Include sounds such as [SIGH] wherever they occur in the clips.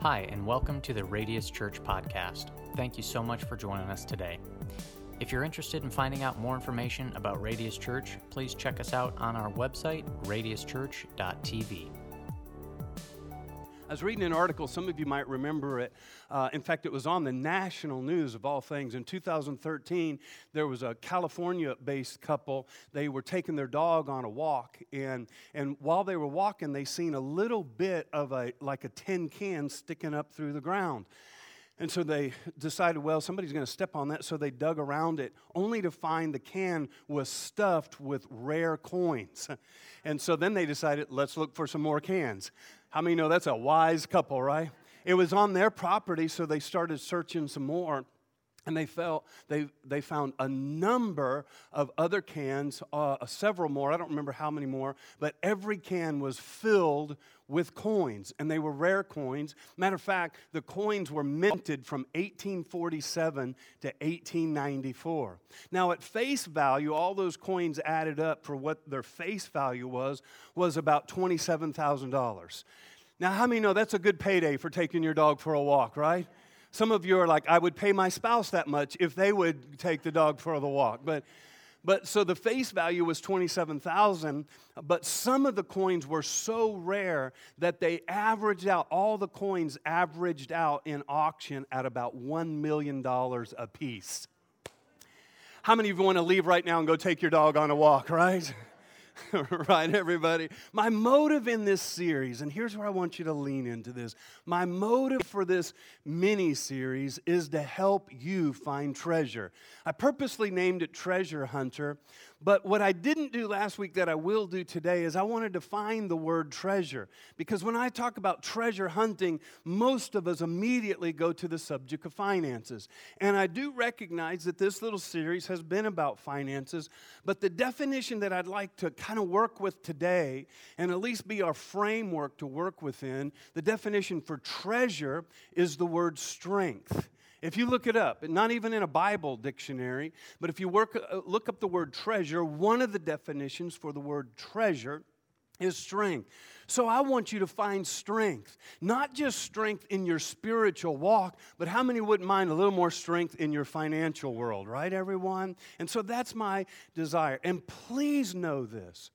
Hi, and welcome to the Radius Church podcast. Thank you so much for joining us today. If you're interested in finding out more information about Radius Church, please check us out on our website, radiuschurch.tv. I was reading an article, some of you might remember it. Uh, in fact, it was on the national news of all things. In 2013, there was a California based couple. They were taking their dog on a walk, and, and while they were walking, they seen a little bit of a, like a tin can sticking up through the ground. And so they decided, well, somebody's going to step on that. So they dug around it, only to find the can was stuffed with rare coins. [LAUGHS] And so then they decided, let's look for some more cans. How many know that's a wise couple, right? It was on their property, so they started searching some more. And they felt they, they found a number of other cans, uh, several more. I don't remember how many more, but every can was filled with coins, and they were rare coins. Matter of fact, the coins were minted from 1847 to 1894. Now, at face value, all those coins added up for what their face value was was about $27,000. Now, how many know that's a good payday for taking your dog for a walk, right? Some of you are like, I would pay my spouse that much if they would take the dog for the walk. But but so the face value was 27,000, but some of the coins were so rare that they averaged out, all the coins averaged out in auction at about $1 million a piece. How many of you want to leave right now and go take your dog on a walk, right? [LAUGHS] right, everybody? My motive in this series, and here's where I want you to lean into this. My motive for this mini series is to help you find treasure. I purposely named it Treasure Hunter but what I didn't do last week that I will do today is I want to define the word treasure. Because when I talk about treasure hunting, most of us immediately go to the subject of finances. And I do recognize that this little series has been about finances, but the definition that I'd like to kind of work with today, and at least be our framework to work within, the definition for treasure is the word strength. If you look it up, not even in a Bible dictionary, but if you work, uh, look up the word treasure, one of the definitions for the word treasure is strength. So I want you to find strength, not just strength in your spiritual walk, but how many wouldn't mind a little more strength in your financial world, right, everyone? And so that's my desire. And please know this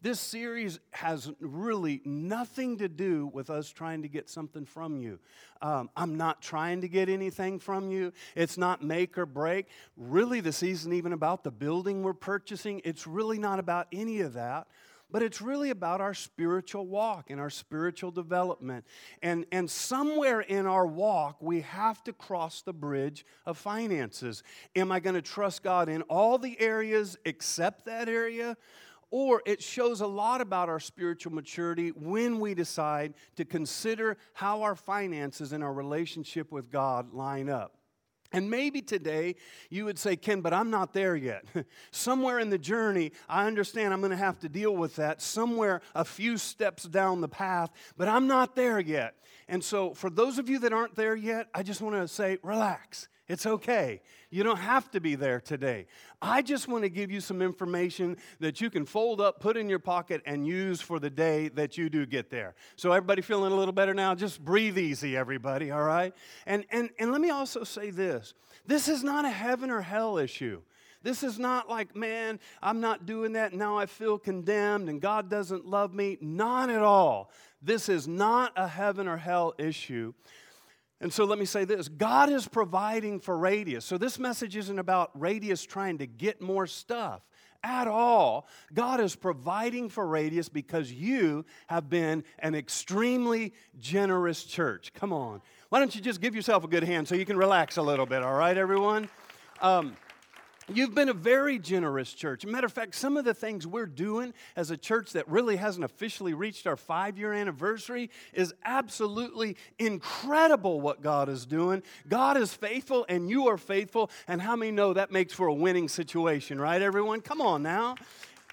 this series has really nothing to do with us trying to get something from you. Um, I'm not trying to get anything from you. It's not make or break. Really, this isn't even about the building we're purchasing. It's really not about any of that but it's really about our spiritual walk and our spiritual development. And, and somewhere in our walk, we have to cross the bridge of finances. Am I going to trust God in all the areas except that area? Or it shows a lot about our spiritual maturity when we decide to consider how our finances and our relationship with God line up. And maybe today you would say, Ken, but I'm not there yet. [LAUGHS] Somewhere in the journey, I understand I'm going to have to deal with that. Somewhere a few steps down the path, but I'm not there yet. And so, for those of you that aren't there yet, I just want to say, relax. It's okay. You don't have to be there today. I just want to give you some information that you can fold up, put in your pocket, and use for the day that you do get there. So, everybody feeling a little better now? Just breathe easy, everybody, all right? And, and, and let me also say this this is not a heaven or hell issue. This is not like, man, I'm not doing that. Now I feel condemned and God doesn't love me. Not at all. This is not a heaven or hell issue. And so let me say this God is providing for Radius. So this message isn't about Radius trying to get more stuff at all. God is providing for Radius because you have been an extremely generous church. Come on. Why don't you just give yourself a good hand so you can relax a little bit, all right, everyone? Um, You've been a very generous church. Matter of fact, some of the things we're doing as a church that really hasn't officially reached our five year anniversary is absolutely incredible what God is doing. God is faithful and you are faithful. And how many know that makes for a winning situation, right, everyone? Come on now.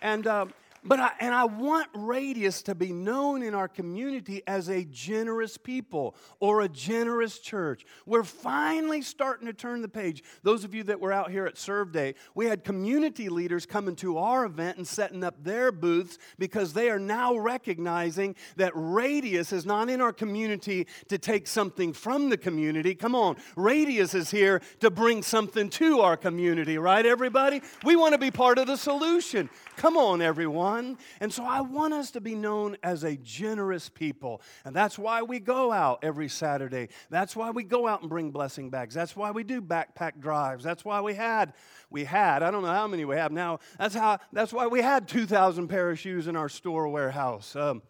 And, uh, But I, and I want Radius to be known in our community as a generous people or a generous church. We're finally starting to turn the page. Those of you that were out here at Serve Day, we had community leaders coming to our event and setting up their booths because they are now recognizing that Radius is not in our community to take something from the community. Come on, Radius is here to bring something to our community, right, everybody? We want to be part of the solution. Come on, everyone. And so I want us to be known as a generous people. And that's why we go out every Saturday. That's why we go out and bring blessing bags. That's why we do backpack drives. That's why we had, we had, I don't know how many we have now. That's how, that's why we had 2,000 pair of shoes in our store warehouse. Um,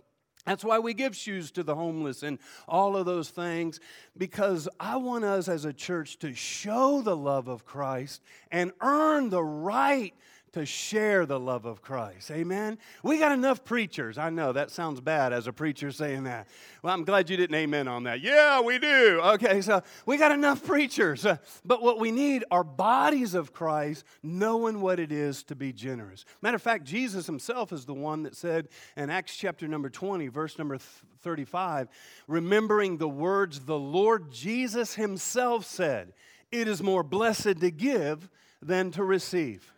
that's why we give shoes to the homeless and all of those things, because I want us as a church to show the love of Christ and earn the right to share the love of Christ. Amen? We got enough preachers. I know that sounds bad as a preacher saying that. Well, I'm glad you didn't amen on that. Yeah, we do. Okay, so we got enough preachers. Uh, but what we need are bodies of Christ knowing what it is to be generous. Matter of fact, Jesus himself is the one that said in Acts chapter number 20, verse number 35, remembering the words the Lord Jesus himself said, It is more blessed to give than to receive.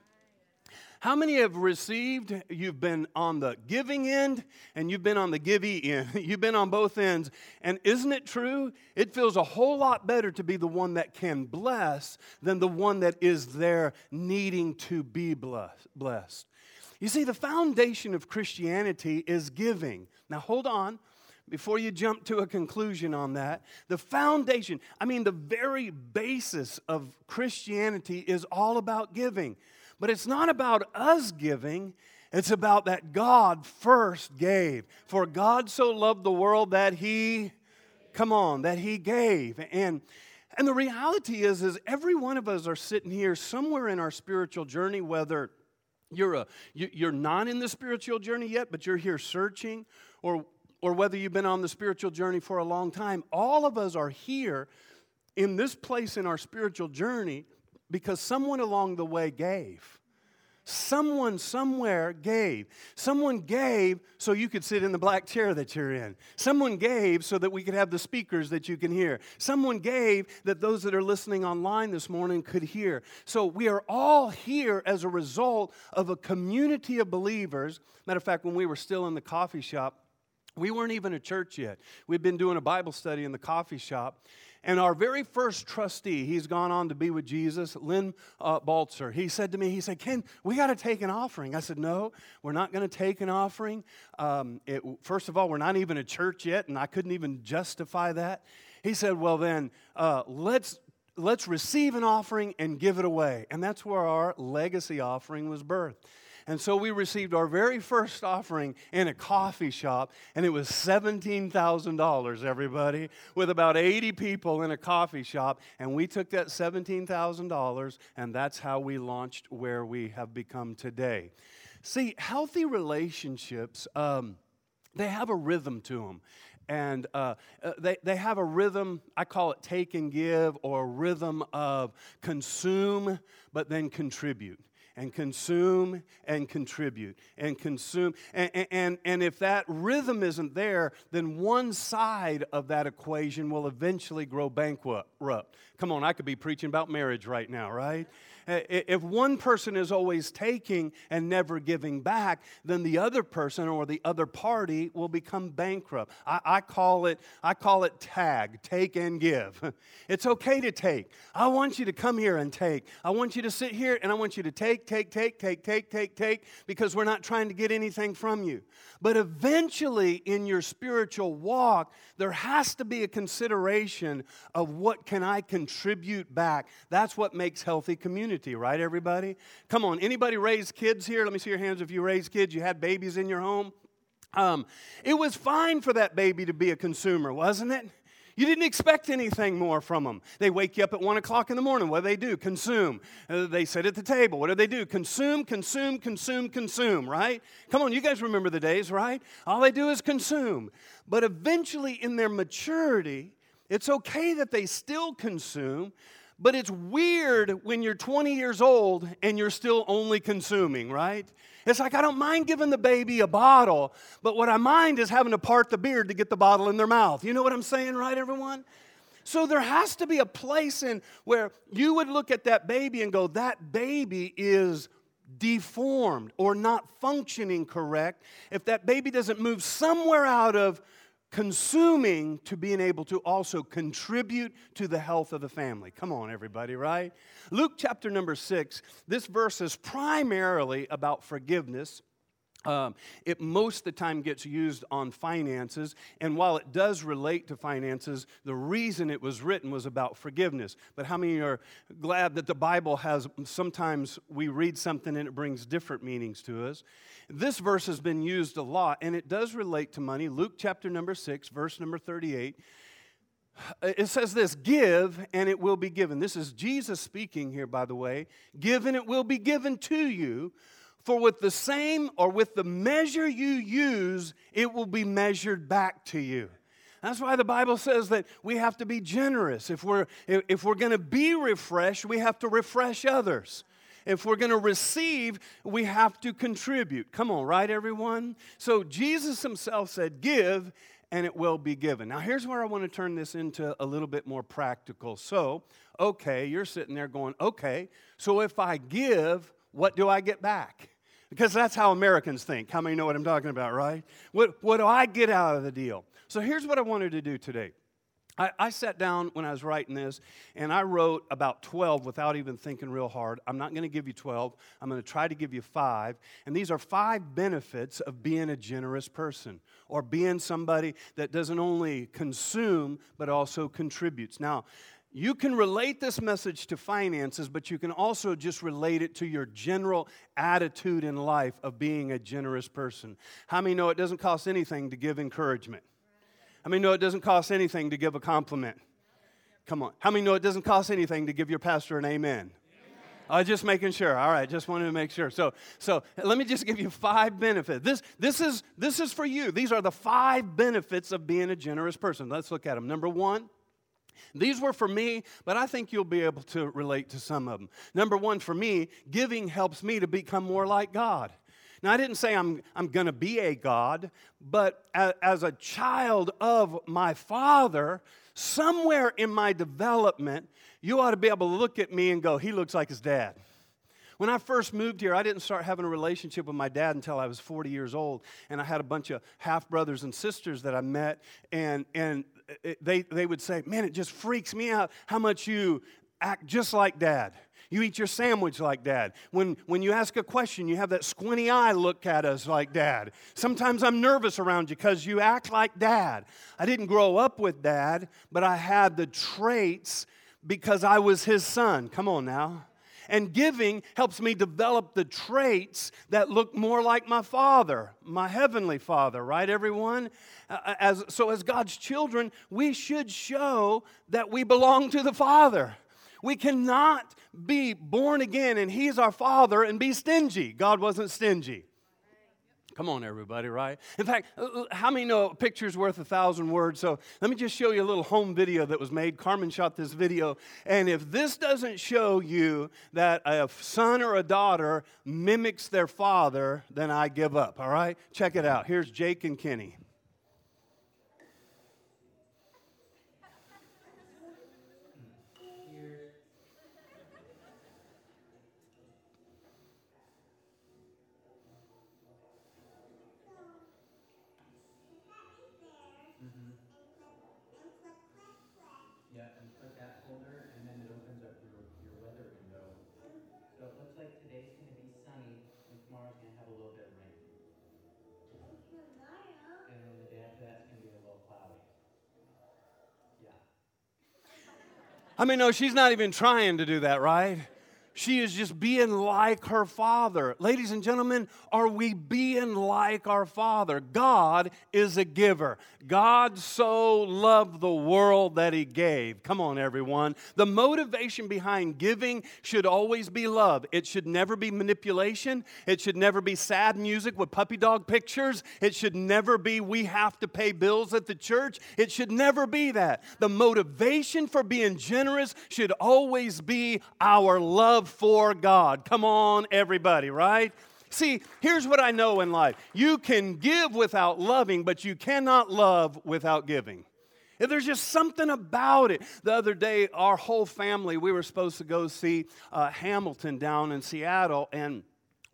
How many have received? You've been on the giving end and you've been on the givey end. [LAUGHS] you've been on both ends. And isn't it true? It feels a whole lot better to be the one that can bless than the one that is there needing to be blessed. You see, the foundation of Christianity is giving. Now, hold on before you jump to a conclusion on that, the foundation, I mean, the very basis of Christianity is all about giving. But it's not about us giving, it's about that God first gave. For God so loved the world that he, come on, that he gave. And and the reality is, is every one of us are sitting here somewhere in our spiritual journey, whether you're, a, you're not in the spiritual journey yet, but you're here searching, or, or whether you've been on the spiritual journey for a long time, all of us are here in this place in our spiritual journey because someone along the way gave. Someone somewhere gave. Someone gave so you could sit in the black chair that you're in. Someone gave so that we could have the speakers that you can hear. Someone gave that those that are listening online this morning could hear. So we are all here as a result of a community of believers. Matter of fact, when we were still in the coffee shop, we weren't even a church yet. We'd been doing a Bible study in the coffee shop. And our very first trustee, he's gone on to be with Jesus, Lynn uh, Baltzer, he said to me, he said, Ken, we got to take an offering. I said, no, we're not going to take an offering. Um, it, first of all, we're not even a church yet, and I couldn't even justify that. He said, well, then, uh, let's let's receive an offering and give it away. And that's where our legacy offering was birthed. And so we received our very first offering in a coffee shop, and it was $17,000, everybody, with about 80 people in a coffee shop. And we took that $17,000, and that's how we launched where we have become today. See, healthy relationships, um, they have a rhythm to them and uh, uh, they, they have a rhythm i call it take and give or a rhythm of consume but then contribute and consume and contribute and consume. And, and, and if that rhythm isn't there, then one side of that equation will eventually grow bankrupt. Come on, I could be preaching about marriage right now, right? If one person is always taking and never giving back, then the other person or the other party will become bankrupt. I, I call it I call it tag, take and give. [LAUGHS] It's okay to take. I want you to come here and take. I want you to sit here and I want you to take, take, take, take, take, take, take, because we're not trying to get anything from you. But eventually in your spiritual walk, there has to be a consideration of what can I contribute back. That's what makes healthy community community, right, everybody? Come on, anybody raise kids here? Let me see your hands if you raised kids, you had babies in your home. Um, it was fine for that baby to be a consumer, wasn't it? You didn't expect anything more from them. They wake you up at one o'clock in the morning. What do they do? Consume. Uh, they sit at the table. What do they do? Consume, consume, consume, consume, right? Come on, you guys remember the days, right? All they do is consume. But eventually, in their maturity, it's okay that they still consume, But it's weird when you're 20 years old and you're still only consuming, right? It's like I don't mind giving the baby a bottle, but what I mind is having to part the beard to get the bottle in their mouth. You know what I'm saying, right, everyone? So there has to be a place in where you would look at that baby and go, that baby is deformed or not functioning correct. If that baby doesn't move somewhere out of consuming to being able to also contribute to the health of the family. Come on, everybody, right? Luke chapter number six, this verse is primarily about forgiveness. Um, it most of the time gets used on finances, and while it does relate to finances, the reason it was written was about forgiveness. But how many are glad that the Bible has sometimes we read something and it brings different meanings to us? This verse has been used a lot, and it does relate to money. Luke chapter number 6, verse number 38. It says this Give and it will be given. This is Jesus speaking here, by the way. Give and it will be given to you. For with the same or with the measure you use, it will be measured back to you. That's why the Bible says that we have to be generous. If we're, if we're going to be refreshed, we have to refresh others. If we're going to receive, we have to contribute. Come on, right, everyone? So Jesus himself said, Give, and it will be given. Now, here's where I want to turn this into a little bit more practical. So, okay, you're sitting there going, Okay, so if I give, what do I get back? Because that's how Americans think. How many know what I'm talking about, right? What, what do I get out of the deal? So here's what I wanted to do today. I, I, sat down when I was writing this and I wrote about 12 without even thinking real hard. I'm not going to give you 12, I'm going to try to give you five. And these are five benefits of being a generous person or being somebody that doesn't only consume but also contributes. Now, you can relate this message to finances, but you can also just relate it to your general attitude in life of being a generous person. How many know it doesn't cost anything to give encouragement? How many know it doesn't cost anything to give a compliment? Come on. How many know it doesn't cost anything to give your pastor an amen? I was uh, just making sure. All right, just wanted to make sure. So, so let me just give you five benefits. This, this, is, this is for you. These are the five benefits of being a generous person. Let's look at them. Number one, these were for me, but I think you'll be able to relate to some of them. Number one, for me, giving helps me to become more like God. Now, I didn't say I'm, I'm going to be a God, but as, as a child of my Father, somewhere in my development, you ought to be able to look at me and go, He looks like his dad. When I first moved here, I didn't start having a relationship with my dad until I was 40 years old. And I had a bunch of half brothers and sisters that I met, and, and they, they would say, Man, it just freaks me out how much you act just like dad. You eat your sandwich like dad. When, when you ask a question, you have that squinty eye look at us like dad. Sometimes I'm nervous around you because you act like dad. I didn't grow up with dad, but I had the traits because I was his son. Come on now. And giving helps me develop the traits that look more like my Father, my Heavenly Father, right, everyone? Uh, as, so, as God's children, we should show that we belong to the Father. We cannot be born again and He's our Father and be stingy. God wasn't stingy. Come on, everybody, right? In fact, uh, uh, how many know a picture's worth a thousand words? So let me just show you a little home video that was made. Carmen shot this video. And if this doesn't show you that a son or a daughter mimics their father, then I give up, all right? Check it out. Here's Jake and Kenny. I mean, no, she's not even trying to do that, right? She is just being like her father. Ladies and gentlemen, are we being like our father? God is a giver. God so loved the world that he gave. Come on, everyone. The motivation behind giving should always be love. It should never be manipulation. It should never be sad music with puppy dog pictures. It should never be we have to pay bills at the church. It should never be that. The motivation for being generous should always be our love for God. Come on, everybody, right? See, here's what I know in life you can give without loving, but you cannot love without giving. There's just something about it. The other day, our whole family, we were supposed to go see uh, Hamilton down in Seattle, and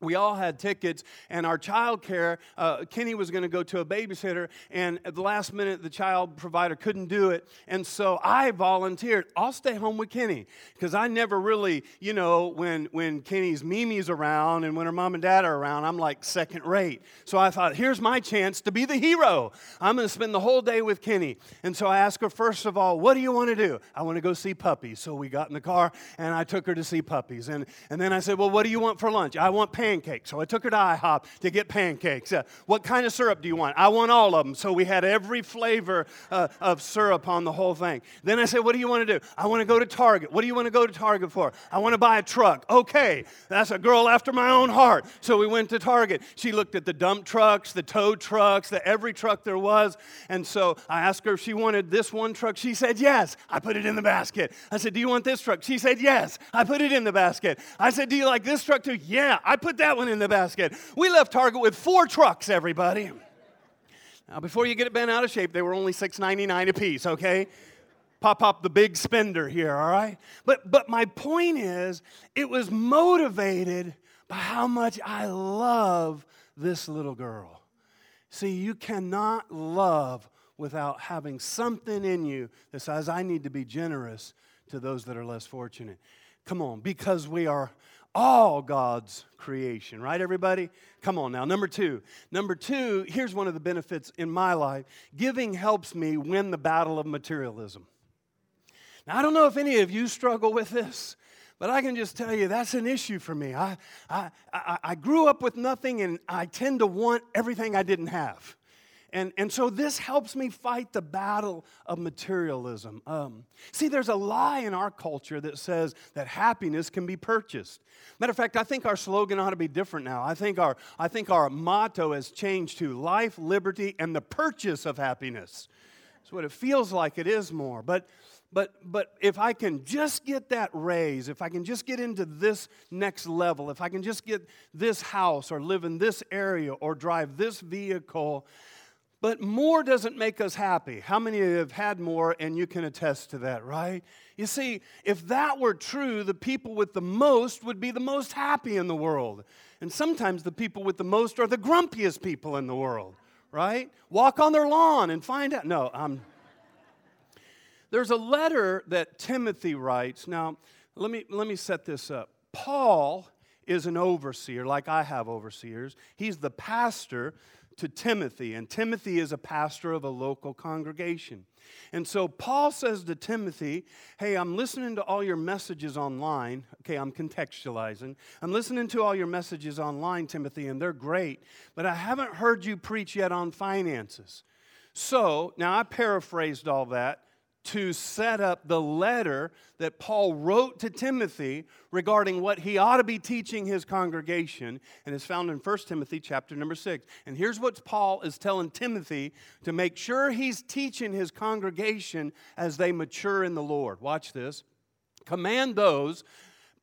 we all had tickets, and our child care, uh, Kenny was going to go to a babysitter, and at the last minute, the child provider couldn't do it. And so I volunteered, I'll stay home with Kenny, because I never really, you know, when, when Kenny's Mimi's around and when her mom and dad are around, I'm like second rate. So I thought, here's my chance to be the hero. I'm going to spend the whole day with Kenny. And so I asked her, first of all, what do you want to do? I want to go see puppies. So we got in the car, and I took her to see puppies. And, and then I said, well, what do you want for lunch? I want pancakes pancakes. So I took her to IHOP to get pancakes. Uh, what kind of syrup do you want? I want all of them. So we had every flavor uh, of syrup on the whole thing. Then I said, What do you want to do? I want to go to Target. What do you want to go to Target for? I want to buy a truck. Okay, that's a girl after my own heart. So we went to Target. She looked at the dump trucks, the tow trucks, the every truck there was. And so I asked her if she wanted this one truck. She said, Yes. I put it in the basket. I said, Do you want this truck? She said, Yes. I put it in the basket. I said, Do you like this truck too? Yeah. I put that one in the basket. We left Target with four trucks, everybody. Now, before you get it bent out of shape, they were only $6.99 a piece, okay? Pop up the big spender here, all right? But, but my point is, it was motivated by how much I love this little girl. See, you cannot love without having something in you that says, I need to be generous to those that are less fortunate. Come on, because we are all God's creation, right, everybody? Come on now. Number two. Number two, here's one of the benefits in my life giving helps me win the battle of materialism. Now, I don't know if any of you struggle with this, but I can just tell you that's an issue for me. I, I, I, I grew up with nothing and I tend to want everything I didn't have. And, and so this helps me fight the battle of materialism. Um, see, there's a lie in our culture that says that happiness can be purchased. Matter of fact, I think our slogan ought to be different now. I think our, I think our motto has changed to life, liberty, and the purchase of happiness. That's what it feels like it is more. But but but if I can just get that raise, if I can just get into this next level, if I can just get this house or live in this area or drive this vehicle, but more doesn't make us happy. How many of you have had more and you can attest to that, right? You see, if that were true, the people with the most would be the most happy in the world. And sometimes the people with the most are the grumpiest people in the world, right? Walk on their lawn and find out. No, I'm. There's a letter that Timothy writes. Now, let me, let me set this up. Paul is an overseer, like I have overseers. He's the pastor to Timothy, and Timothy is a pastor of a local congregation. And so Paul says to Timothy, Hey, I'm listening to all your messages online. Okay, I'm contextualizing. I'm listening to all your messages online, Timothy, and they're great, but I haven't heard you preach yet on finances. So, now I paraphrased all that to set up the letter that Paul wrote to Timothy regarding what he ought to be teaching his congregation and is found in 1 Timothy chapter number 6. And here's what Paul is telling Timothy to make sure he's teaching his congregation as they mature in the Lord. Watch this. Command those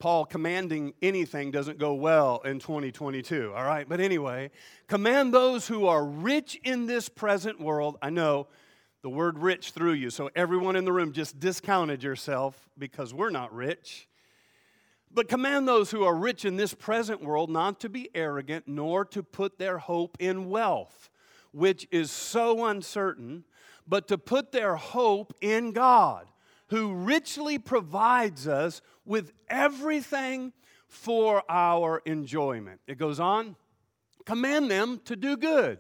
Paul commanding anything doesn't go well in 2022, all right? But anyway, command those who are rich in this present world. I know the word rich through you. So everyone in the room just discounted yourself because we're not rich. But command those who are rich in this present world not to be arrogant, nor to put their hope in wealth, which is so uncertain, but to put their hope in God, who richly provides us with everything for our enjoyment. It goes on command them to do good,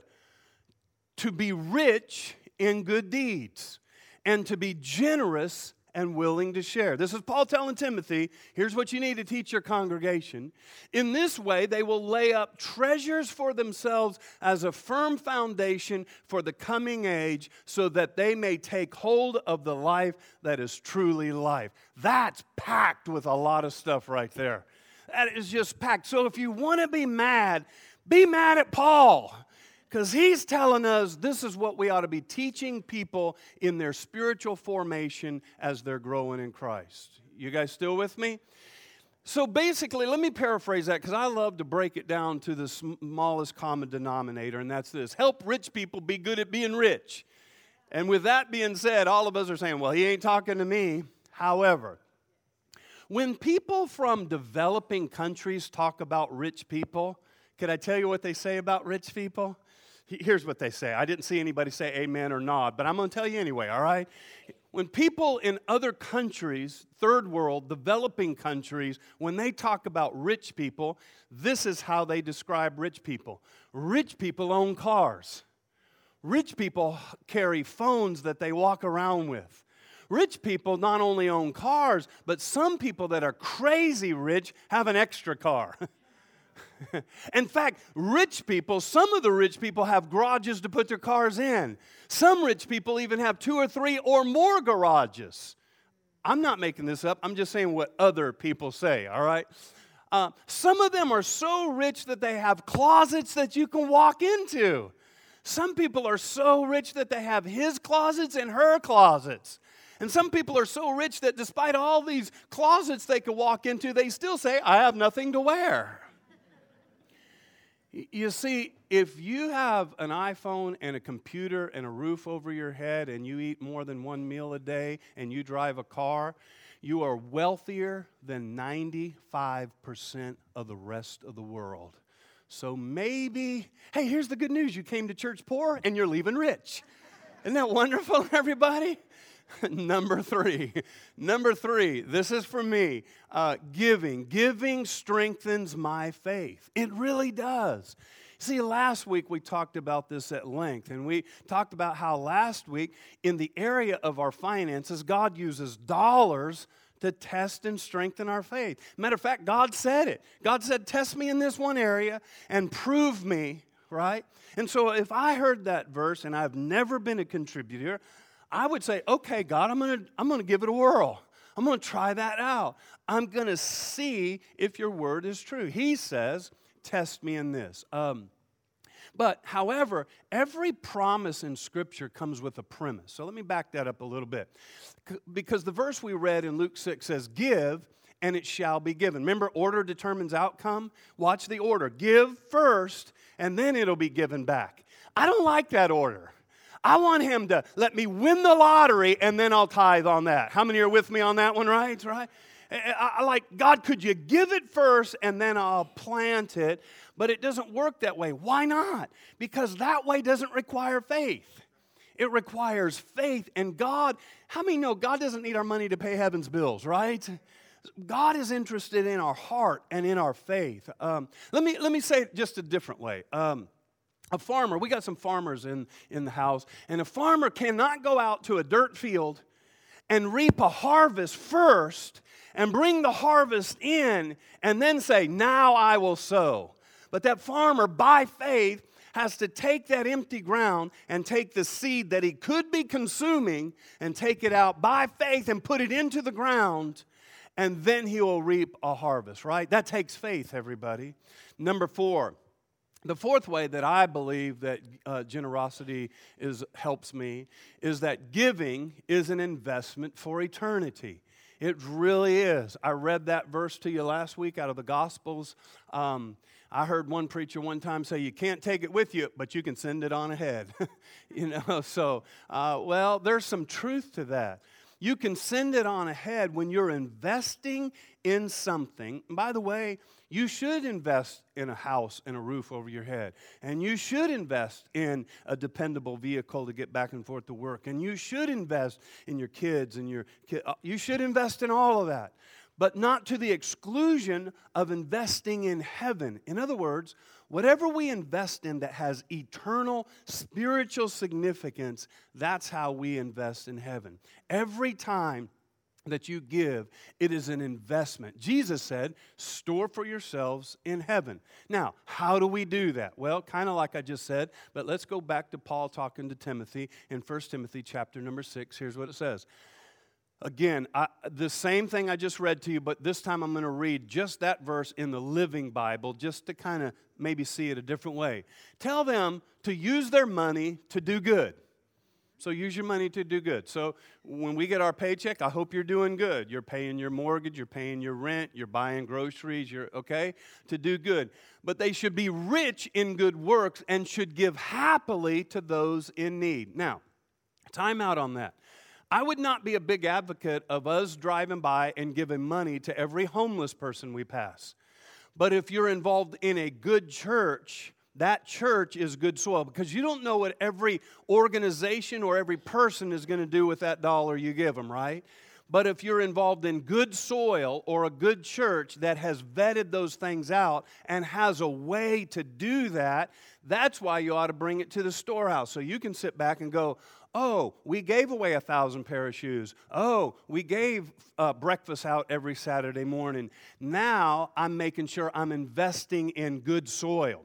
to be rich in good deeds and to be generous and willing to share. This is Paul telling Timothy here's what you need to teach your congregation. In this way, they will lay up treasures for themselves as a firm foundation for the coming age, so that they may take hold of the life that is truly life. That's packed with a lot of stuff right there. That is just packed. So if you want to be mad, be mad at Paul because he's telling us this is what we ought to be teaching people in their spiritual formation as they're growing in Christ. You guys still with me? So basically, let me paraphrase that because I love to break it down to the smallest common denominator, and that's this help rich people be good at being rich. And with that being said, all of us are saying, well, he ain't talking to me. However, when people from developing countries talk about rich people, can I tell you what they say about rich people? Here's what they say. I didn't see anybody say amen or nod, but I'm going to tell you anyway, all right? When people in other countries, third world, developing countries, when they talk about rich people, this is how they describe rich people. Rich people own cars. Rich people carry phones that they walk around with. Rich people not only own cars, but some people that are crazy rich have an extra car. [LAUGHS] [LAUGHS] in fact, rich people, some of the rich people have garages to put their cars in. Some rich people even have two or three or more garages. I'm not making this up, I'm just saying what other people say, all right? Uh, some of them are so rich that they have closets that you can walk into. Some people are so rich that they have his closets and her closets. And some people are so rich that despite all these closets they could walk into, they still say, I have nothing to wear. You see, if you have an iPhone and a computer and a roof over your head and you eat more than one meal a day and you drive a car, you are wealthier than 95% of the rest of the world. So maybe, hey, here's the good news you came to church poor and you're leaving rich. Isn't that wonderful, [LAUGHS] everybody? [LAUGHS] Number three. Number three, this is for me uh, giving. Giving strengthens my faith. It really does. See, last week we talked about this at length, and we talked about how last week, in the area of our finances, God uses dollars to test and strengthen our faith. Matter of fact, God said it. God said, Test me in this one area and prove me, right? And so if I heard that verse and I've never been a contributor, I would say, okay, God, I'm gonna, I'm gonna give it a whirl. I'm gonna try that out. I'm gonna see if your word is true. He says, test me in this. Um, but, however, every promise in Scripture comes with a premise. So let me back that up a little bit. Because the verse we read in Luke 6 says, Give and it shall be given. Remember, order determines outcome? Watch the order. Give first and then it'll be given back. I don't like that order. I want him to let me win the lottery and then I'll tithe on that. How many are with me on that one, right? Right? I, like, God, could you give it first and then I'll plant it? But it doesn't work that way. Why not? Because that way doesn't require faith. It requires faith. And God, how many know God doesn't need our money to pay heaven's bills, right? God is interested in our heart and in our faith. Um, let, me, let me say it just a different way. Um, a farmer, we got some farmers in, in the house, and a farmer cannot go out to a dirt field and reap a harvest first and bring the harvest in and then say, Now I will sow. But that farmer, by faith, has to take that empty ground and take the seed that he could be consuming and take it out by faith and put it into the ground, and then he will reap a harvest, right? That takes faith, everybody. Number four, the fourth way that I believe that uh, generosity is, helps me is that giving is an investment for eternity. It really is. I read that verse to you last week out of the Gospels. Um, I heard one preacher one time say, You can't take it with you, but you can send it on ahead. [LAUGHS] you know, [LAUGHS] so, uh, well, there's some truth to that. You can send it on ahead when you're investing in something. And by the way, you should invest in a house and a roof over your head. And you should invest in a dependable vehicle to get back and forth to work. And you should invest in your kids and your uh, you should invest in all of that. But not to the exclusion of investing in heaven. In other words, whatever we invest in that has eternal spiritual significance, that's how we invest in heaven. Every time that you give, it is an investment. Jesus said, store for yourselves in heaven. Now, how do we do that? Well, kind of like I just said, but let's go back to Paul talking to Timothy in 1 Timothy chapter number 6. Here's what it says. Again, I, the same thing I just read to you, but this time I'm going to read just that verse in the Living Bible just to kind of maybe see it a different way. Tell them to use their money to do good. So use your money to do good. So when we get our paycheck, I hope you're doing good. You're paying your mortgage, you're paying your rent, you're buying groceries, you're okay to do good. But they should be rich in good works and should give happily to those in need. Now, time out on that. I would not be a big advocate of us driving by and giving money to every homeless person we pass. But if you're involved in a good church, that church is good soil because you don't know what every organization or every person is going to do with that dollar you give them, right? But if you're involved in good soil or a good church that has vetted those things out and has a way to do that, that's why you ought to bring it to the storehouse. So you can sit back and go, Oh, we gave away a thousand pair of shoes. Oh, we gave uh, breakfast out every Saturday morning. Now I'm making sure I'm investing in good soil.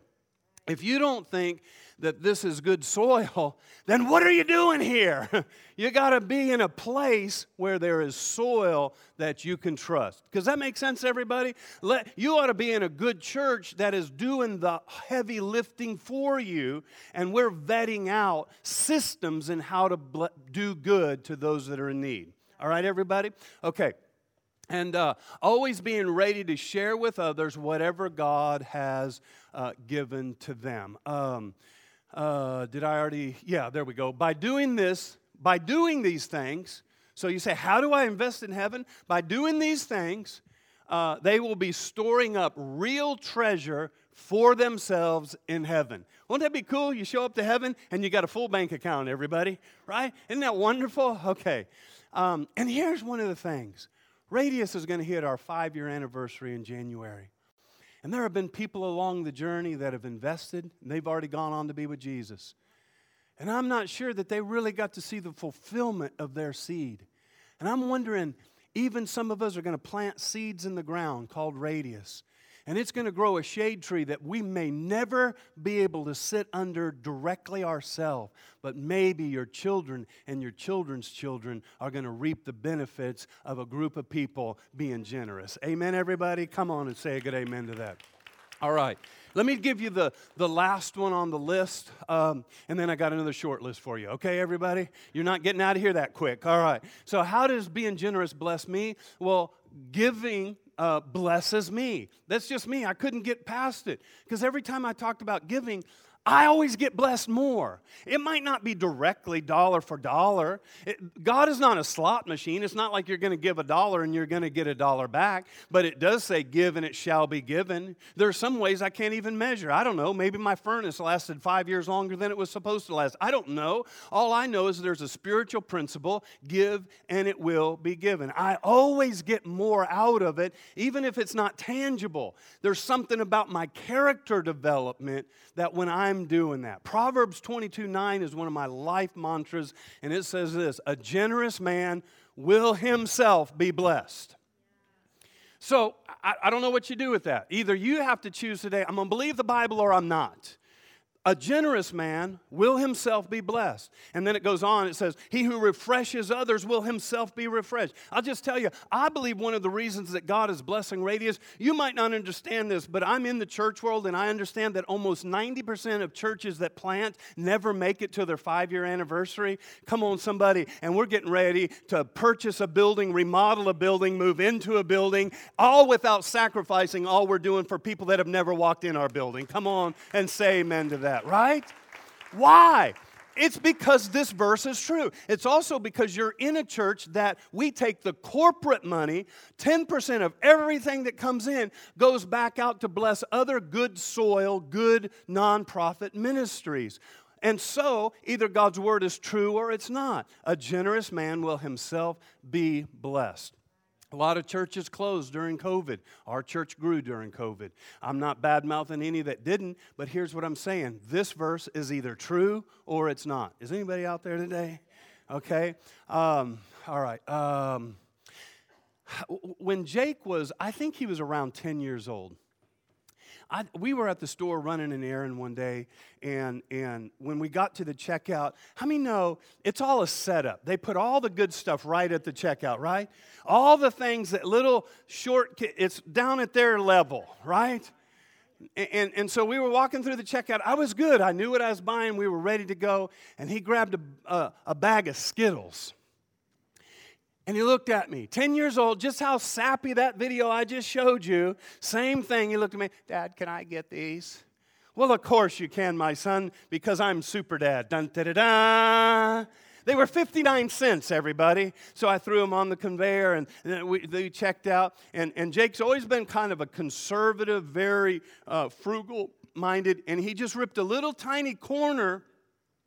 If you don't think that this is good soil, [LAUGHS] then what are you doing here? [LAUGHS] you got to be in a place where there is soil that you can trust. Does that make sense, everybody? Let, you ought to be in a good church that is doing the heavy lifting for you, and we're vetting out systems and how to do good to those that are in need. All right, everybody? Okay and uh, always being ready to share with others whatever God has uh, given to them. Um, uh, did I already? Yeah, there we go. By doing this, by doing these things, so you say, How do I invest in heaven? By doing these things, uh, they will be storing up real treasure for themselves in heaven. Won't that be cool? You show up to heaven and you got a full bank account, everybody, right? Isn't that wonderful? Okay. Um, and here's one of the things Radius is going to hit our five year anniversary in January. And there have been people along the journey that have invested, and they've already gone on to be with Jesus. And I'm not sure that they really got to see the fulfillment of their seed. And I'm wondering, even some of us are going to plant seeds in the ground called radius and it's going to grow a shade tree that we may never be able to sit under directly ourselves, but maybe your children and your children's children are going to reap the benefits of a group of people being generous. Amen, everybody? Come on and say a good amen to that. All right. Let me give you the, the last one on the list, um, and then I got another short list for you. Okay, everybody? You're not getting out of here that quick. All right. So, how does being generous bless me? Well, giving uh, blesses me. That's just me. I couldn't get past it. Because every time I talked about giving, I always get blessed more. It might not be directly dollar for dollar. It, God is not a slot machine. It's not like you're going to give a dollar and you're going to get a dollar back, but it does say give and it shall be given. There are some ways I can't even measure. I don't know. Maybe my furnace lasted five years longer than it was supposed to last. I don't know. All I know is there's a spiritual principle give and it will be given. I always get more out of it, even if it's not tangible. There's something about my character development that when I'm I'm doing that. Proverbs 22 9 is one of my life mantras, and it says this A generous man will himself be blessed. So I, I don't know what you do with that. Either you have to choose today, I'm going to believe the Bible or I'm not. A generous man will himself be blessed. And then it goes on, it says, He who refreshes others will himself be refreshed. I'll just tell you, I believe one of the reasons that God is blessing Radius, you might not understand this, but I'm in the church world and I understand that almost 90% of churches that plant never make it to their five year anniversary. Come on, somebody. And we're getting ready to purchase a building, remodel a building, move into a building, all without sacrificing all we're doing for people that have never walked in our building. Come on and say amen to that that, right? Why? It's because this verse is true. It's also because you're in a church that we take the corporate money, 10% of everything that comes in goes back out to bless other good soil, good nonprofit ministries. And so, either God's word is true or it's not. A generous man will himself be blessed. A lot of churches closed during COVID. Our church grew during COVID. I'm not bad mouthing any that didn't, but here's what I'm saying this verse is either true or it's not. Is anybody out there today? Okay. Um, all right. Um, [SIGHS] when Jake was, I think he was around 10 years old. I, we were at the store running an errand one day, and, and when we got to the checkout, how many know it's all a setup? They put all the good stuff right at the checkout, right? All the things that little short, it's down at their level, right? And, and, and, so we were walking through the checkout. I was good. I knew what I was buying. We were ready to go. And he grabbed a, a, a bag of Skittles. And he looked at me, 10 years old, just how sappy that video I just showed you. Same thing. He looked at me, Dad, can I get these? Well, of course you can, my son, because I'm super dad. Dun da da da. They were 59 cents, everybody. So I threw them on the conveyor and we, they checked out. And, and Jake's always been kind of a conservative, very uh, frugal minded, and he just ripped a little tiny corner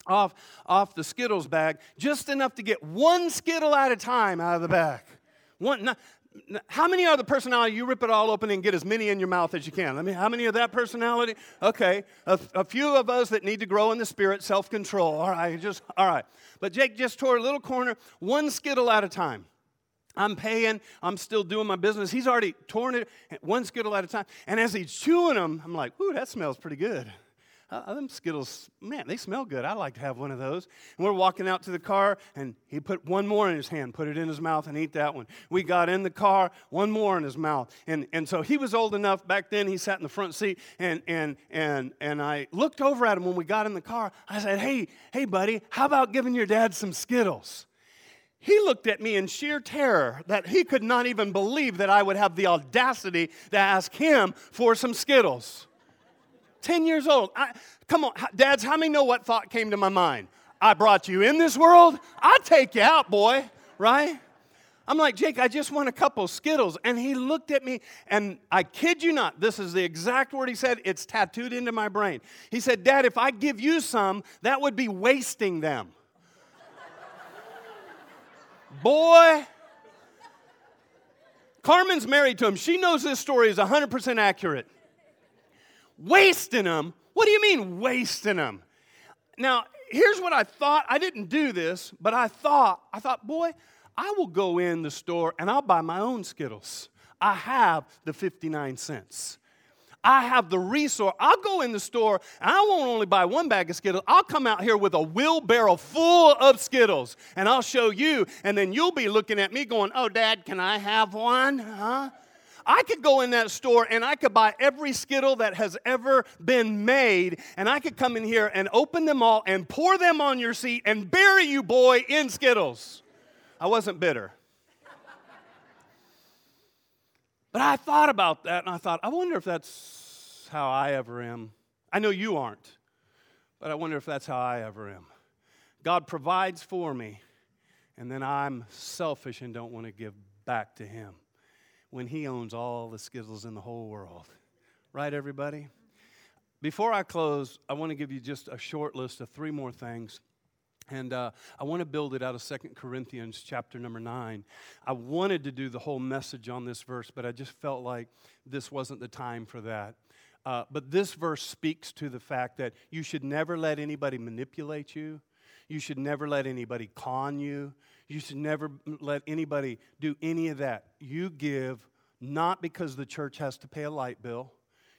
off, off the Skittles bag, just enough to get one Skittle at a time out of the bag. One, not, how many are the personality you rip it all open and get as many in your mouth as you can? I mean, how many of that personality? Okay, a, a few of us that need to grow in the spirit, self control. All right, just all right. But Jake just tore a little corner, one skittle at a time. I'm paying, I'm still doing my business. He's already torn it one skittle at a time. And as he's chewing them, I'm like, ooh, that smells pretty good uh, them Skittles, man, they smell good. I'd like to have one of those. And we're walking out to the car, and he put one more in his hand, put it in his mouth, and eat that one. We got in the car, one more in his mouth. And, and so he was old enough back then, he sat in the front seat, and, and, and, and I looked over at him when we got in the car. I said, hey, hey, buddy, how about giving your dad some Skittles? He looked at me in sheer terror that he could not even believe that I would have the audacity to ask him for some Skittles. 10 years old. I, come on, dads, how many know what thought came to my mind? I brought you in this world, i take you out, boy, right? I'm like, Jake, I just want a couple Skittles. And he looked at me, and I kid you not, this is the exact word he said. It's tattooed into my brain. He said, Dad, if I give you some, that would be wasting them. [LAUGHS] Boy, Carmen's married to him. She knows this story is 100% accurate wasting them. What do you mean, wasting them? Now, here's what I thought. I didn't do this, but I thought, I thought, boy, I will go in the store and I'll buy my own Skittles. I have the 59 cents. I have the resource. I'll go in the store and I won't only buy one bag of Skittles. I'll come out here with a wheelbarrow full of Skittles and I'll show you. And then you'll be looking at me going, Oh, Dad, can I have one? Huh? I could go in that store and I could buy every Skittle that has ever been made, and I could come in here and open them all and pour them on your seat and bury you, boy, in Skittles. I wasn't bitter. But I thought about that and I thought, I wonder if that's how I ever am. I know you aren't, but I wonder if that's how I ever am. God provides for me, and then I'm selfish and don't want to give back to Him when he owns all the Skittles in the whole world. Right, everybody? Before I close, I want to give you just a short list of three more things. And uh, I want to build it out of Second Corinthians chapter number 9. I wanted to do the whole message on this verse, but I just felt like this wasn't the time for that. Uh, but this verse speaks to the fact that you should never let anybody manipulate you. You should never let anybody con you. You should never let anybody do any of that. You give not because the church has to pay a light bill,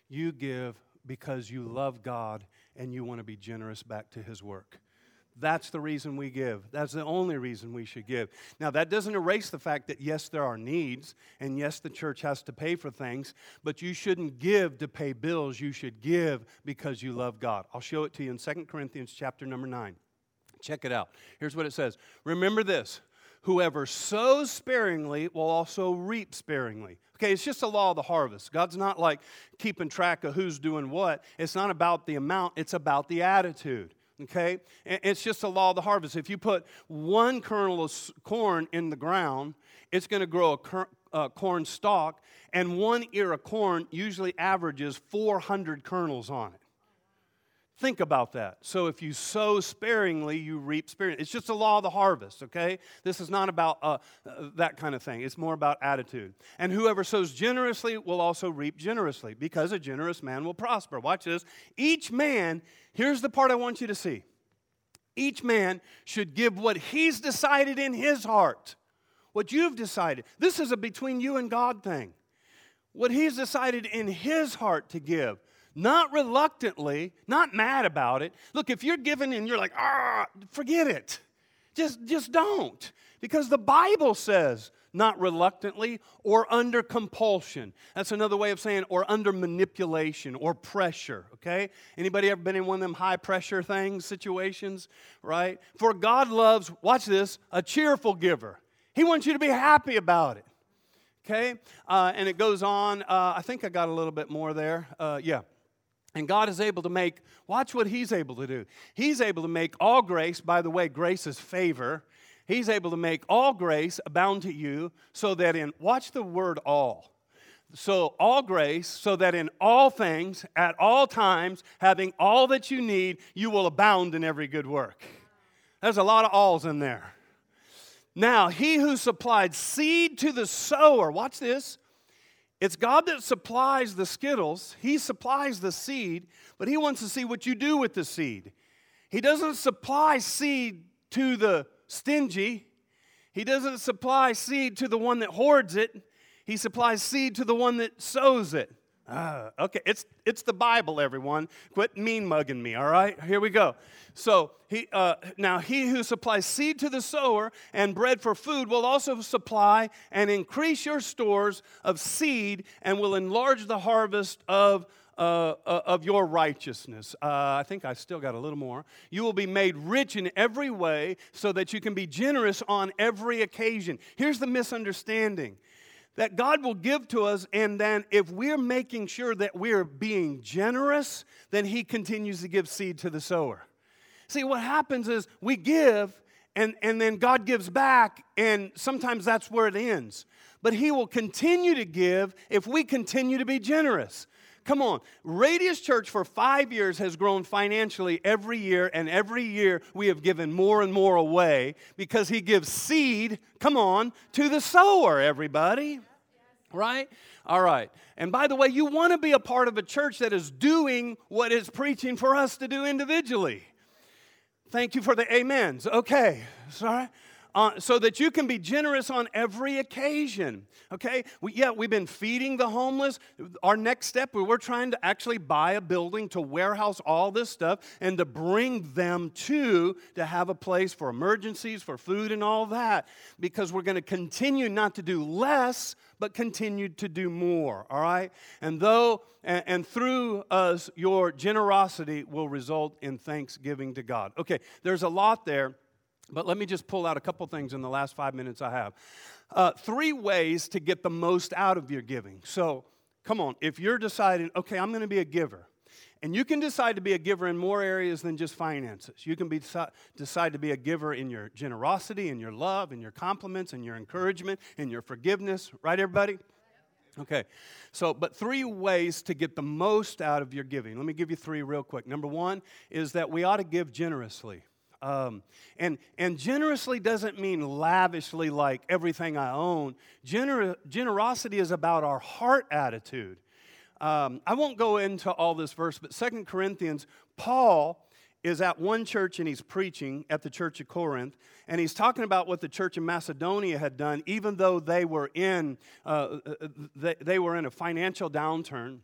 you give because you love God and you want to be generous back to His work. That's the reason we give. That's the only reason we should give. Now, that doesn't erase the fact that, yes, there are needs, and yes, the church has to pay for things, but you shouldn't give to pay bills. You should give because you love God. I'll show it to you in 2 Corinthians chapter number 9. Check it out. Here's what it says Remember this whoever sows sparingly will also reap sparingly. Okay, it's just a law of the harvest. God's not like keeping track of who's doing what. It's not about the amount, it's about the attitude. Okay? It's just a law of the harvest. If you put one kernel of corn in the ground, it's going to grow a cor- uh, corn stalk, and one ear of corn usually averages 400 kernels on it. Think about that. So if you sow sparingly, you reap sparingly. It's just a law of the harvest, okay? This is not about uh, uh, that kind of thing. It's more about attitude. And whoever sows generously will also reap generously because a generous man will prosper. Watch this. Each man, here's the part I want you to see. Each man should give what he's decided in his heart what you've decided. This is a between you and God thing. What He's decided in His heart to give, not reluctantly, not mad about it. Look, if you're giving and you're like, ah, forget it. Just, just don't. Because the Bible says, not reluctantly or under compulsion. That's another way of saying or under manipulation or pressure, okay? Anybody ever been in one of them high pressure things, situations, right? For God loves, watch this, a cheerful giver. He wants you to be happy about it. Okay? Uh, and it goes on. Uh, I think I got a little bit more there. Uh, yeah. And God is able to make, watch what He's able to do. He's able to make all grace, by the way, grace is favor. He's able to make all grace abound to you, so that in, watch the word all. So, all grace, so that in all things, at all times, having all that you need, you will abound in every good work. There's a lot of alls in there. Now, he who supplied seed to the sower, watch this. It's God that supplies the skittles. He supplies the seed, but He wants to see what you do with the seed. He doesn't supply seed to the stingy. He doesn't supply seed to the one that hoards it. He supplies seed to the one that sows it. Uh, okay, it's, it's the Bible, everyone. Quit mean mugging me, all right? Here we go. So, he, uh, now he who supplies seed to the sower and bread for food will also supply and increase your stores of seed and will enlarge the harvest of uh, uh, of your righteousness. Uh, I think I still got a little more. You will be made rich in every way so that you can be generous on every occasion. Here's the misunderstanding that God will give to us, and then if we're making sure that we're being generous, then He continues to give seed to the sower. See, what happens is we give, and, and then God gives back, and sometimes that's where it ends. But He will continue to give if we continue to be generous. Come on. Radius Church for five years has grown financially every year, and every year we have given more and more away because He gives seed, come on, to the sower, everybody. Right? All right. And by the way, you want to be a part of a church that is doing what is preaching for us to do individually. Thank you for the amens. Okay. Sorry uh, so that you can be generous on every occasion. Okay? We, yeah, we've been feeding the homeless. Our next step, we're trying to actually buy a building to warehouse all this stuff and to bring them to to have a place for emergencies, for food, and all that. Because we're going to continue not to do less, but continue to do more. All right? And though and, and through us, your generosity will result in thanksgiving to God. Okay, there's a lot there. But let me just pull out a couple things in the last five minutes I have. Uh, three ways to get the most out of your giving. So, come on, if you're deciding, okay, I'm going to be a giver, and you can decide to be a giver in more areas than just finances. You can be, decide to be a giver in your generosity, in your love, in your compliments, in your encouragement, in your forgiveness. Right, everybody? Okay, so, but three ways to get the most out of your giving. Let me give you three real quick. Number one is that we ought to give generously. Um, and, and generously doesn't mean lavishly like everything I own. Gener- generosity is about our heart attitude. Um, I won't go into all this verse, but Second Corinthians, Paul is at one church and he's preaching at the church of Corinth, and he's talking about what the church in Macedonia had done, even though they were in, uh, uh they, they were in a financial downturn.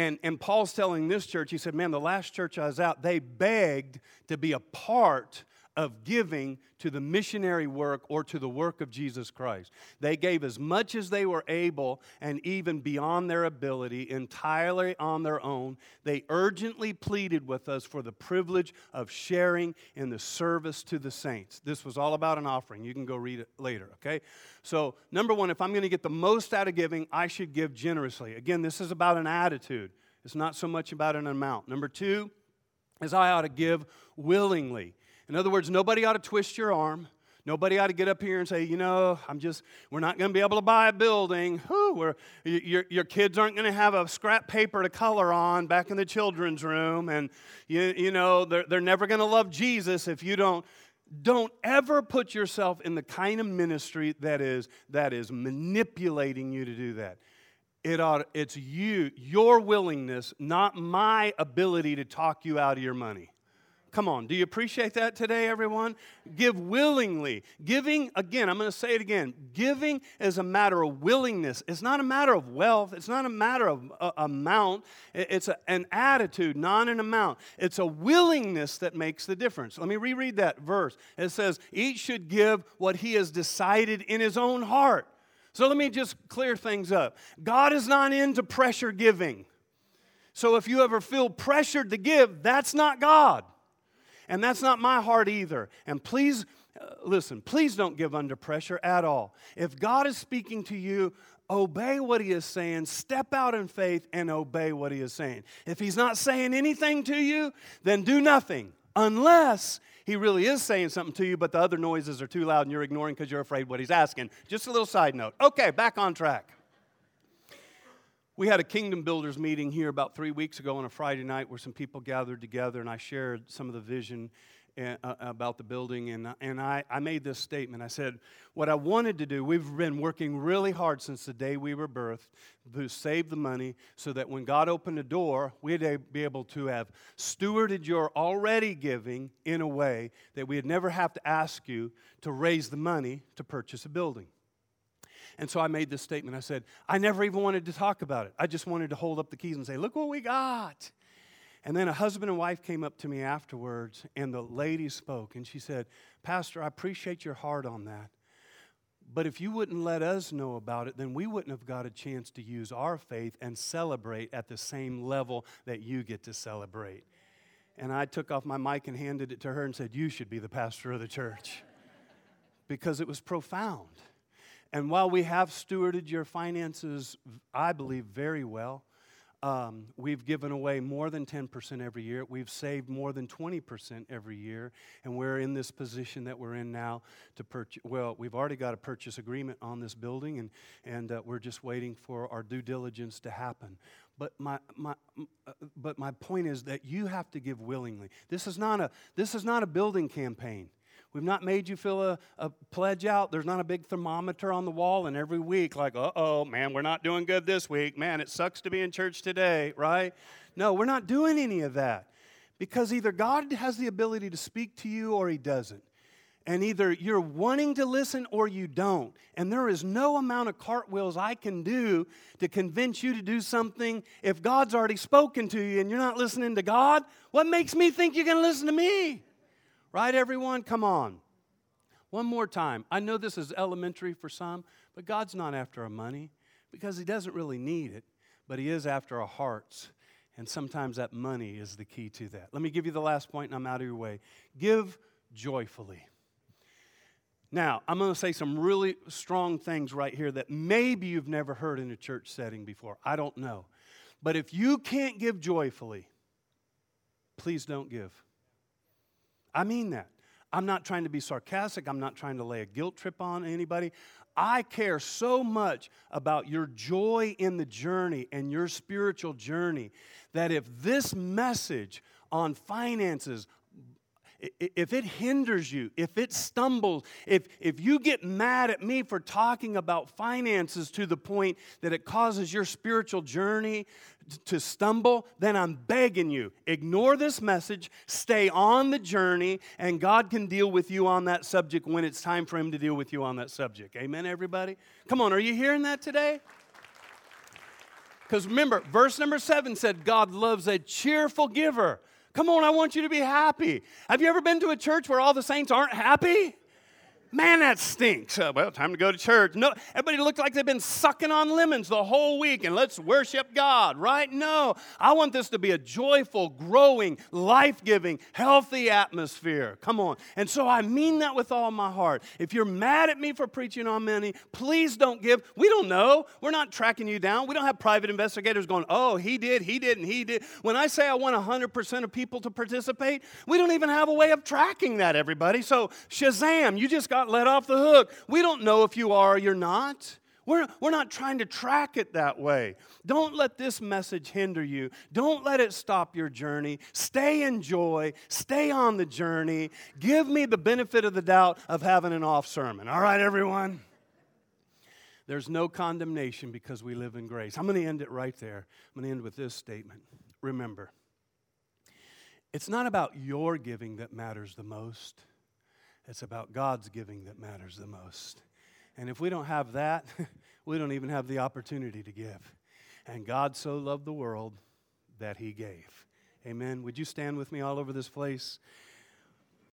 And, and Paul's telling this church, he said, Man, the last church I was at, they begged to be a part of giving to the missionary work or to the work of Jesus Christ. They gave as much as they were able and even beyond their ability, entirely on their own. They urgently pleaded with us for the privilege of sharing in the service to the saints. This was all about an offering. You can go read it later, okay? So, number one, if I'm going to get the most out of giving, I should give generously. Again, this is about an attitude, it's not so much about an amount. Number two, is I ought to give willingly. In other words, nobody ought to twist your arm. Nobody ought to get up here and say, you know, I'm just, we're not going to be able to buy a building. Whew, your, your kids aren't going to have a scrap paper to color on back in the children's room. And, you, you know, they're, they're never going to love Jesus if you don't. Don't ever put yourself in the kind of ministry that is, that is manipulating you to do that. It ought, it's you, your willingness, not my ability to talk you out of your money. Come on, do you appreciate that today, everyone? Give willingly. Giving, again, I'm going to say it again. Giving is a matter of willingness. It's not a matter of wealth, it's not a matter of uh, amount. It's a, an attitude, not an amount. It's a willingness that makes the difference. Let me reread that verse. It says, Each should give what he has decided in his own heart. So let me just clear things up. God is not into pressure giving. So if you ever feel pressured to give, that's not God. And that's not my heart either. And please, uh, listen, please don't give under pressure at all. If God is speaking to you, obey what He is saying, step out in faith, and obey what He is saying. If He's not saying anything to you, then do nothing unless He really is saying something to you, but the other noises are too loud and you're ignoring because you're afraid what He's asking. Just a little side note. Okay, back on track. We had a kingdom builders meeting here about three weeks ago on a Friday night where some people gathered together and I shared some of the vision uh, uh, about the building. And, and I, I made this statement. I said, What I wanted to do, we've been working really hard since the day we were birthed to save the money so that when God opened the door, we'd be able to have stewarded your already giving in a way that we'd never have to ask you to raise the money to purchase a building. And so I made this statement. I said, I never even wanted to talk about it. I just wanted to hold up the keys and say, Look what we got. And then a husband and wife came up to me afterwards, and the lady spoke, and she said, Pastor, I appreciate your heart on that. But if you wouldn't let us know about it, then we wouldn't have got a chance to use our faith and celebrate at the same level that you get to celebrate. And I took off my mic and handed it to her and said, You should be the pastor of the church. because it was profound. And while we have stewarded your finances, I believe, very well, um, we've given away more than 10% every year. We've saved more than 20% every year. And we're in this position that we're in now to purchase. Well, we've already got a purchase agreement on this building, and, and uh, we're just waiting for our due diligence to happen. But my, my, uh, but my point is that you have to give willingly. This is not a, this is not a building campaign. We've not made you fill a, a pledge out. There's not a big thermometer on the wall, and every week, like, uh oh, man, we're not doing good this week. Man, it sucks to be in church today, right? No, we're not doing any of that because either God has the ability to speak to you or He doesn't. And either you're wanting to listen or you don't. And there is no amount of cartwheels I can do to convince you to do something if God's already spoken to you and you're not listening to God. What makes me think you're going to listen to me? Right, everyone? Come on. One more time. I know this is elementary for some, but God's not after our money because He doesn't really need it, but He is after our hearts. And sometimes that money is the key to that. Let me give you the last point and I'm out of your way. Give joyfully. Now, I'm going to say some really strong things right here that maybe you've never heard in a church setting before. I don't know. But if you can't give joyfully, please don't give. I mean that. I'm not trying to be sarcastic. I'm not trying to lay a guilt trip on anybody. I care so much about your joy in the journey and your spiritual journey that if this message on finances, if it hinders you, if it stumbles, if, if you get mad at me for talking about finances to the point that it causes your spiritual journey to stumble, then I'm begging you, ignore this message, stay on the journey, and God can deal with you on that subject when it's time for Him to deal with you on that subject. Amen, everybody? Come on, are you hearing that today? Because remember, verse number seven said, God loves a cheerful giver. Come on, I want you to be happy. Have you ever been to a church where all the saints aren't happy? Man, that stinks. Uh, well, time to go to church. No, everybody looked like they've been sucking on lemons the whole week and let's worship God, right? No, I want this to be a joyful, growing, life giving, healthy atmosphere. Come on. And so I mean that with all my heart. If you're mad at me for preaching on money, please don't give. We don't know. We're not tracking you down. We don't have private investigators going, oh, he did, he didn't, he did. When I say I want 100% of people to participate, we don't even have a way of tracking that, everybody. So, Shazam, you just got got let off the hook. We don't know if you are or you're not. We're, we're not trying to track it that way. Don't let this message hinder you. Don't let it stop your journey. Stay in joy. Stay on the journey. Give me the benefit of the doubt of having an off sermon. All right, everyone? There's no condemnation because we live in grace. I'm going to end it right there. I'm going to end with this statement. Remember, It's not about your giving that matters the most, it's about God's giving that matters the most. And if we don't have that, [LAUGHS] we don't even have the opportunity to give. And God so loved the world that he gave. Amen. Would you stand with me all over this place?